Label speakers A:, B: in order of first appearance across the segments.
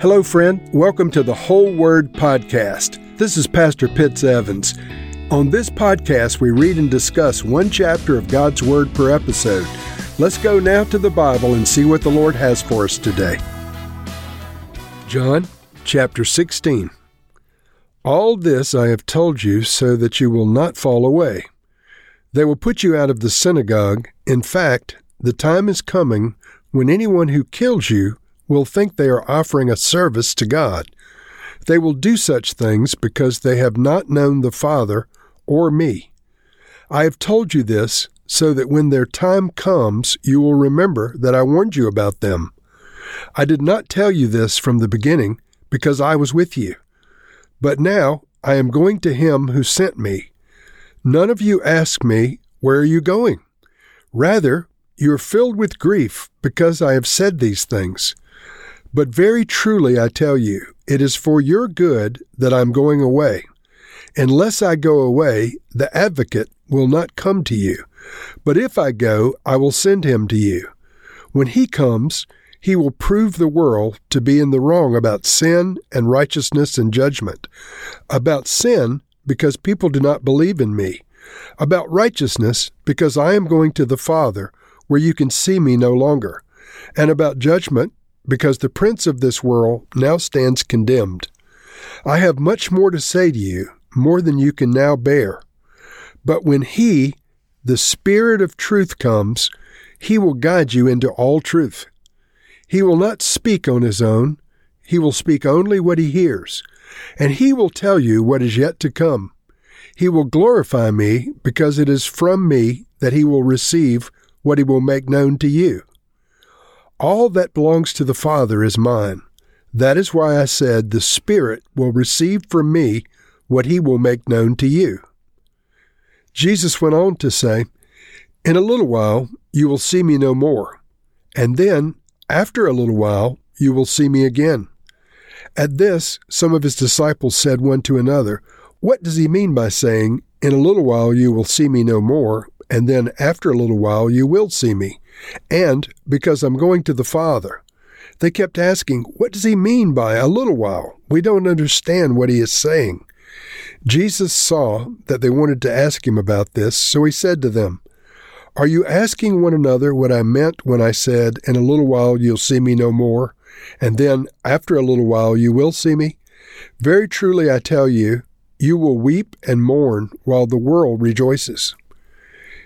A: Hello, friend. Welcome to the Whole Word Podcast. This is Pastor Pitts Evans. On this podcast, we read and discuss one chapter of God's Word per episode. Let's go now to the Bible and see what the Lord has for us today. John chapter 16. All this I have told you so that you will not fall away. They will put you out of the synagogue. In fact, the time is coming when anyone who kills you will think they are offering a service to God. They will do such things because they have not known the Father or me. I have told you this so that when their time comes, you will remember that I warned you about them. I did not tell you this from the beginning because I was with you. But now I am going to him who sent me. None of you ask me, Where are you going? Rather, you are filled with grief because I have said these things. But very truly I tell you, it is for your good that I am going away. Unless I go away, the advocate will not come to you. But if I go, I will send him to you. When he comes, he will prove the world to be in the wrong about sin and righteousness and judgment. About sin, because people do not believe in me. About righteousness, because I am going to the Father, where you can see me no longer. And about judgment, because the prince of this world now stands condemned. I have much more to say to you, more than you can now bear. But when He, the Spirit of truth, comes, He will guide you into all truth. He will not speak on His own, He will speak only what He hears, and He will tell you what is yet to come. He will glorify me, because it is from me that He will receive what He will make known to you. All that belongs to the Father is mine. That is why I said, The Spirit will receive from me what he will make known to you. Jesus went on to say, In a little while you will see me no more, and then, after a little while, you will see me again. At this, some of his disciples said one to another, What does he mean by saying, In a little while you will see me no more, and then after a little while you will see me? and because I'm going to the Father. They kept asking, What does he mean by a little while? We don't understand what he is saying. Jesus saw that they wanted to ask him about this, so he said to them, Are you asking one another what I meant when I said, In a little while you'll see me no more, and then after a little while you will see me? Very truly I tell you, you will weep and mourn while the world rejoices.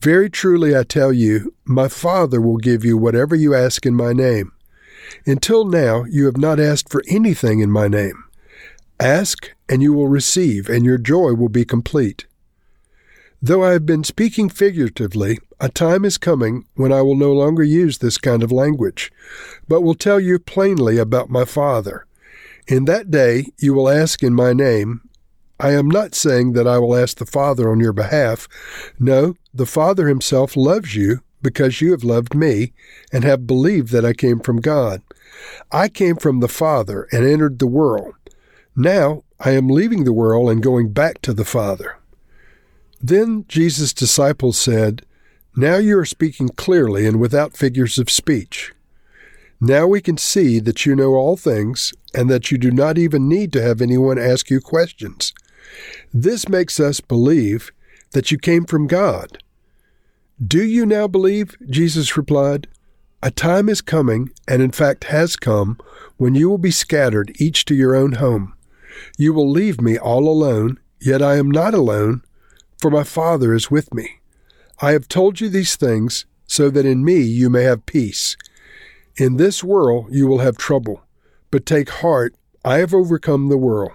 A: Very truly I tell you, my Father will give you whatever you ask in my name. Until now you have not asked for anything in my name. Ask, and you will receive, and your joy will be complete. Though I have been speaking figuratively, a time is coming when I will no longer use this kind of language, but will tell you plainly about my Father. In that day you will ask in my name, I am not saying that I will ask the Father on your behalf. No, the Father himself loves you because you have loved me and have believed that I came from God. I came from the Father and entered the world. Now I am leaving the world and going back to the Father. Then Jesus' disciples said, Now you are speaking clearly and without figures of speech. Now we can see that you know all things and that you do not even need to have anyone ask you questions. This makes us believe that you came from God. Do you now believe? Jesus replied. A time is coming, and in fact has come, when you will be scattered, each to your own home. You will leave me all alone, yet I am not alone, for my Father is with me. I have told you these things, so that in me you may have peace. In this world you will have trouble, but take heart, I have overcome the world.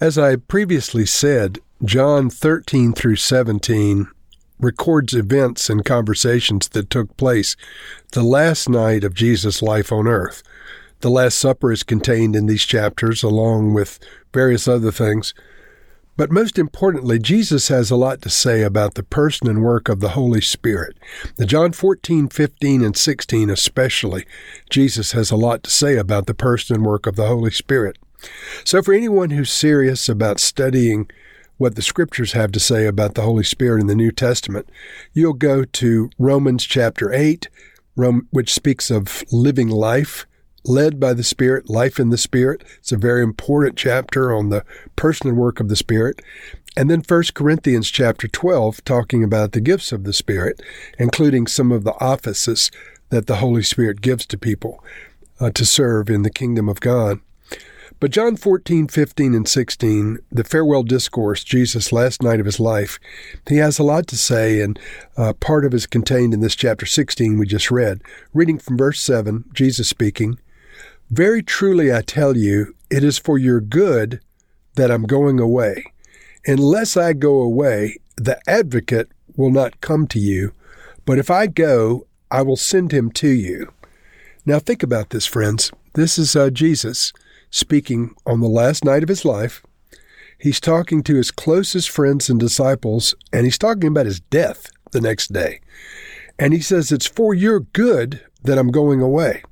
A: As I previously said, John 13 through 17 records events and conversations that took place the last night of Jesus' life on earth. The Last Supper is contained in these chapters, along with various other things. But most importantly, Jesus has a lot to say about the person and work of the Holy Spirit. The John 14, 15, and 16 especially, Jesus has a lot to say about the person and work of the Holy Spirit. So for anyone who's serious about studying what the scriptures have to say about the Holy Spirit in the New Testament, you'll go to Romans chapter 8, which speaks of living life led by the Spirit, life in the Spirit. It's a very important chapter on the person and work of the Spirit. And then 1 Corinthians chapter 12, talking about the gifts of the Spirit, including some of the offices that the Holy Spirit gives to people uh, to serve in the kingdom of God. But John 14, 15, and 16, the farewell discourse, Jesus' last night of his life, he has a lot to say, and uh, part of it is contained in this chapter 16 we just read. Reading from verse 7, Jesus speaking, Very truly I tell you, it is for your good that I'm going away. Unless I go away, the advocate will not come to you, but if I go, I will send him to you. Now think about this, friends. This is uh, Jesus speaking on the last night of his life. He's talking to his closest friends and disciples, and he's talking about his death the next day. And he says, It's for your good that I'm going away.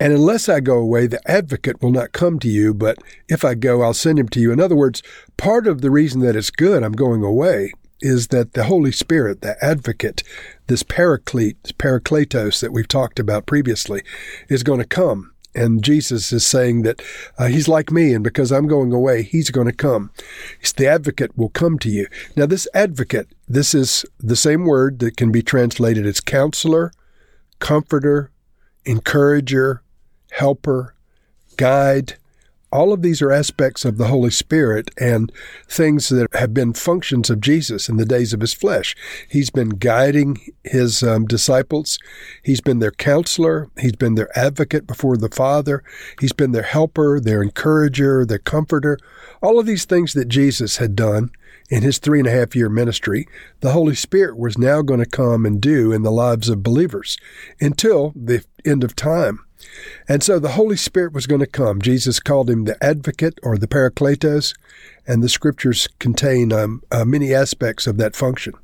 A: And unless I go away, the advocate will not come to you, but if I go, I'll send him to you. In other words, part of the reason that it's good I'm going away is that the Holy Spirit, the advocate, this paraclete, parakletos that we've talked about previously, is going to come and Jesus is saying that uh, he's like me, and because I'm going away, he's going to come. the advocate will come to you. Now, this advocate, this is the same word that can be translated as counselor, comforter, encourager, helper, guide, all of these are aspects of the Holy Spirit and things that have been functions of Jesus in the days of his flesh. He's been guiding his um, disciples. He's been their counselor. He's been their advocate before the Father. He's been their helper, their encourager, their comforter. All of these things that Jesus had done in his three and a half year ministry, the Holy Spirit was now going to come and do in the lives of believers until the end of time. And so the Holy Spirit was going to come. Jesus called him the advocate or the parakletos, and the scriptures contain um, uh, many aspects of that function.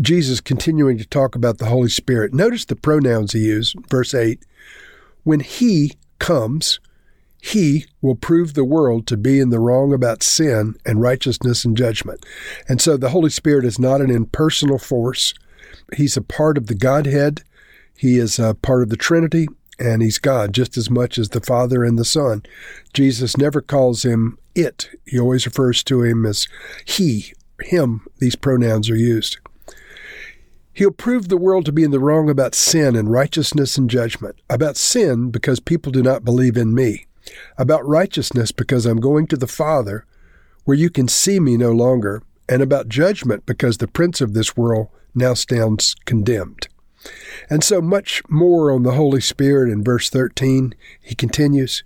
A: Jesus continuing to talk about the Holy Spirit. Notice the pronouns he used, verse 8. When he comes, he will prove the world to be in the wrong about sin and righteousness and judgment. And so the Holy Spirit is not an impersonal force. He's a part of the Godhead. He is a part of the Trinity and he's God just as much as the Father and the Son. Jesus never calls him it. He always refers to him as he, him. These pronouns are used. He'll prove the world to be in the wrong about sin and righteousness and judgment. About sin because people do not believe in me. About righteousness because I'm going to the Father where you can see me no longer. And about judgment because the prince of this world now stands condemned. And so much more on the Holy Spirit in verse 13. He continues,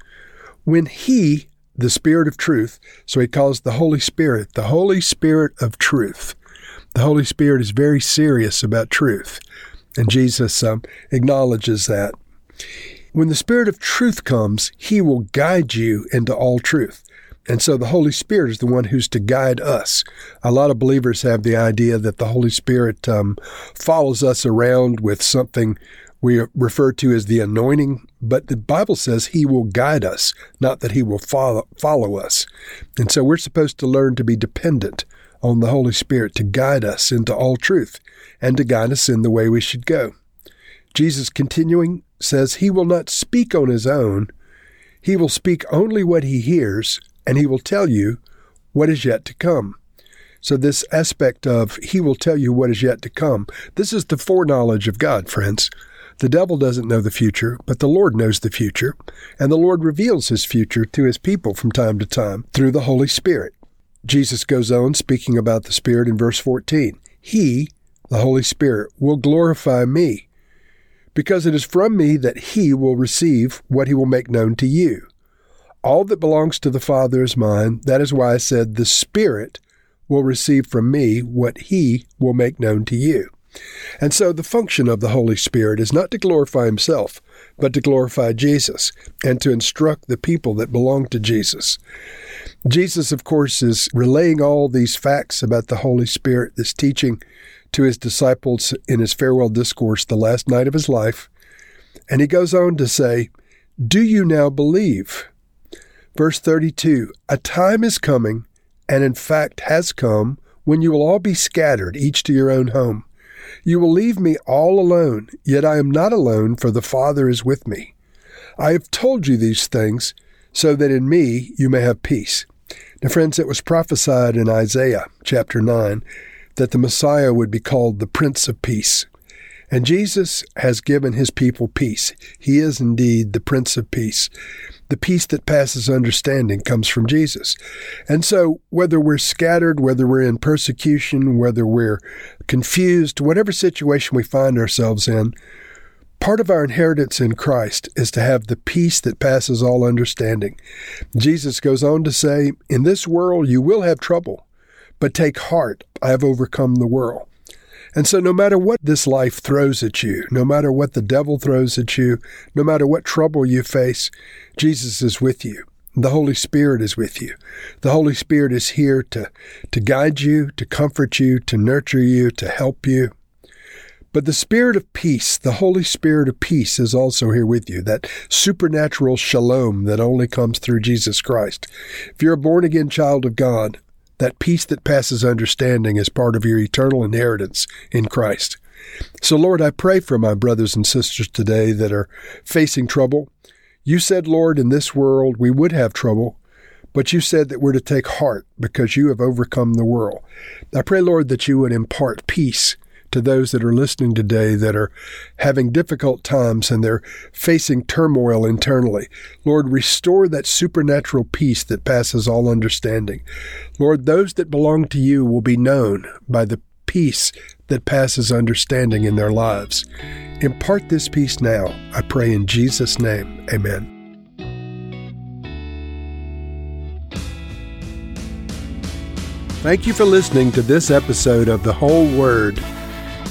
A: When He, the Spirit of truth, so he calls the Holy Spirit the Holy Spirit of truth. The Holy Spirit is very serious about truth, and Jesus um, acknowledges that. When the Spirit of truth comes, He will guide you into all truth. And so the Holy Spirit is the one who's to guide us. A lot of believers have the idea that the Holy Spirit um, follows us around with something we refer to as the anointing, but the Bible says he will guide us, not that he will follow, follow us. And so we're supposed to learn to be dependent on the Holy Spirit to guide us into all truth and to guide us in the way we should go. Jesus continuing says he will not speak on his own. He will speak only what he hears and he will tell you what is yet to come. So, this aspect of he will tell you what is yet to come, this is the foreknowledge of God, friends. The devil doesn't know the future, but the Lord knows the future, and the Lord reveals his future to his people from time to time through the Holy Spirit. Jesus goes on speaking about the Spirit in verse 14. He, the Holy Spirit, will glorify me, because it is from me that he will receive what he will make known to you. All that belongs to the Father is mine. That is why I said, The Spirit will receive from me what He will make known to you. And so the function of the Holy Spirit is not to glorify Himself, but to glorify Jesus and to instruct the people that belong to Jesus. Jesus, of course, is relaying all these facts about the Holy Spirit, this teaching to his disciples in his farewell discourse the last night of his life. And he goes on to say, Do you now believe? Verse 32 A time is coming, and in fact has come, when you will all be scattered, each to your own home. You will leave me all alone, yet I am not alone, for the Father is with me. I have told you these things, so that in me you may have peace. Now, friends, it was prophesied in Isaiah chapter 9 that the Messiah would be called the Prince of Peace. And Jesus has given his people peace. He is indeed the Prince of Peace. The peace that passes understanding comes from Jesus. And so, whether we're scattered, whether we're in persecution, whether we're confused, whatever situation we find ourselves in, part of our inheritance in Christ is to have the peace that passes all understanding. Jesus goes on to say, In this world you will have trouble, but take heart, I have overcome the world. And so, no matter what this life throws at you, no matter what the devil throws at you, no matter what trouble you face, Jesus is with you. The Holy Spirit is with you. The Holy Spirit is here to, to guide you, to comfort you, to nurture you, to help you. But the Spirit of peace, the Holy Spirit of peace, is also here with you, that supernatural shalom that only comes through Jesus Christ. If you're a born again child of God, that peace that passes understanding is part of your eternal inheritance in Christ. So, Lord, I pray for my brothers and sisters today that are facing trouble. You said, Lord, in this world we would have trouble, but you said that we're to take heart because you have overcome the world. I pray, Lord, that you would impart peace to those that are listening today that are having difficult times and they're facing turmoil internally. Lord, restore that supernatural peace that passes all understanding. Lord, those that belong to you will be known by the peace that passes understanding in their lives. Impart this peace now, I pray in Jesus' name. Amen. Thank you for listening to this episode of The Whole Word.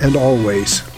A: and always.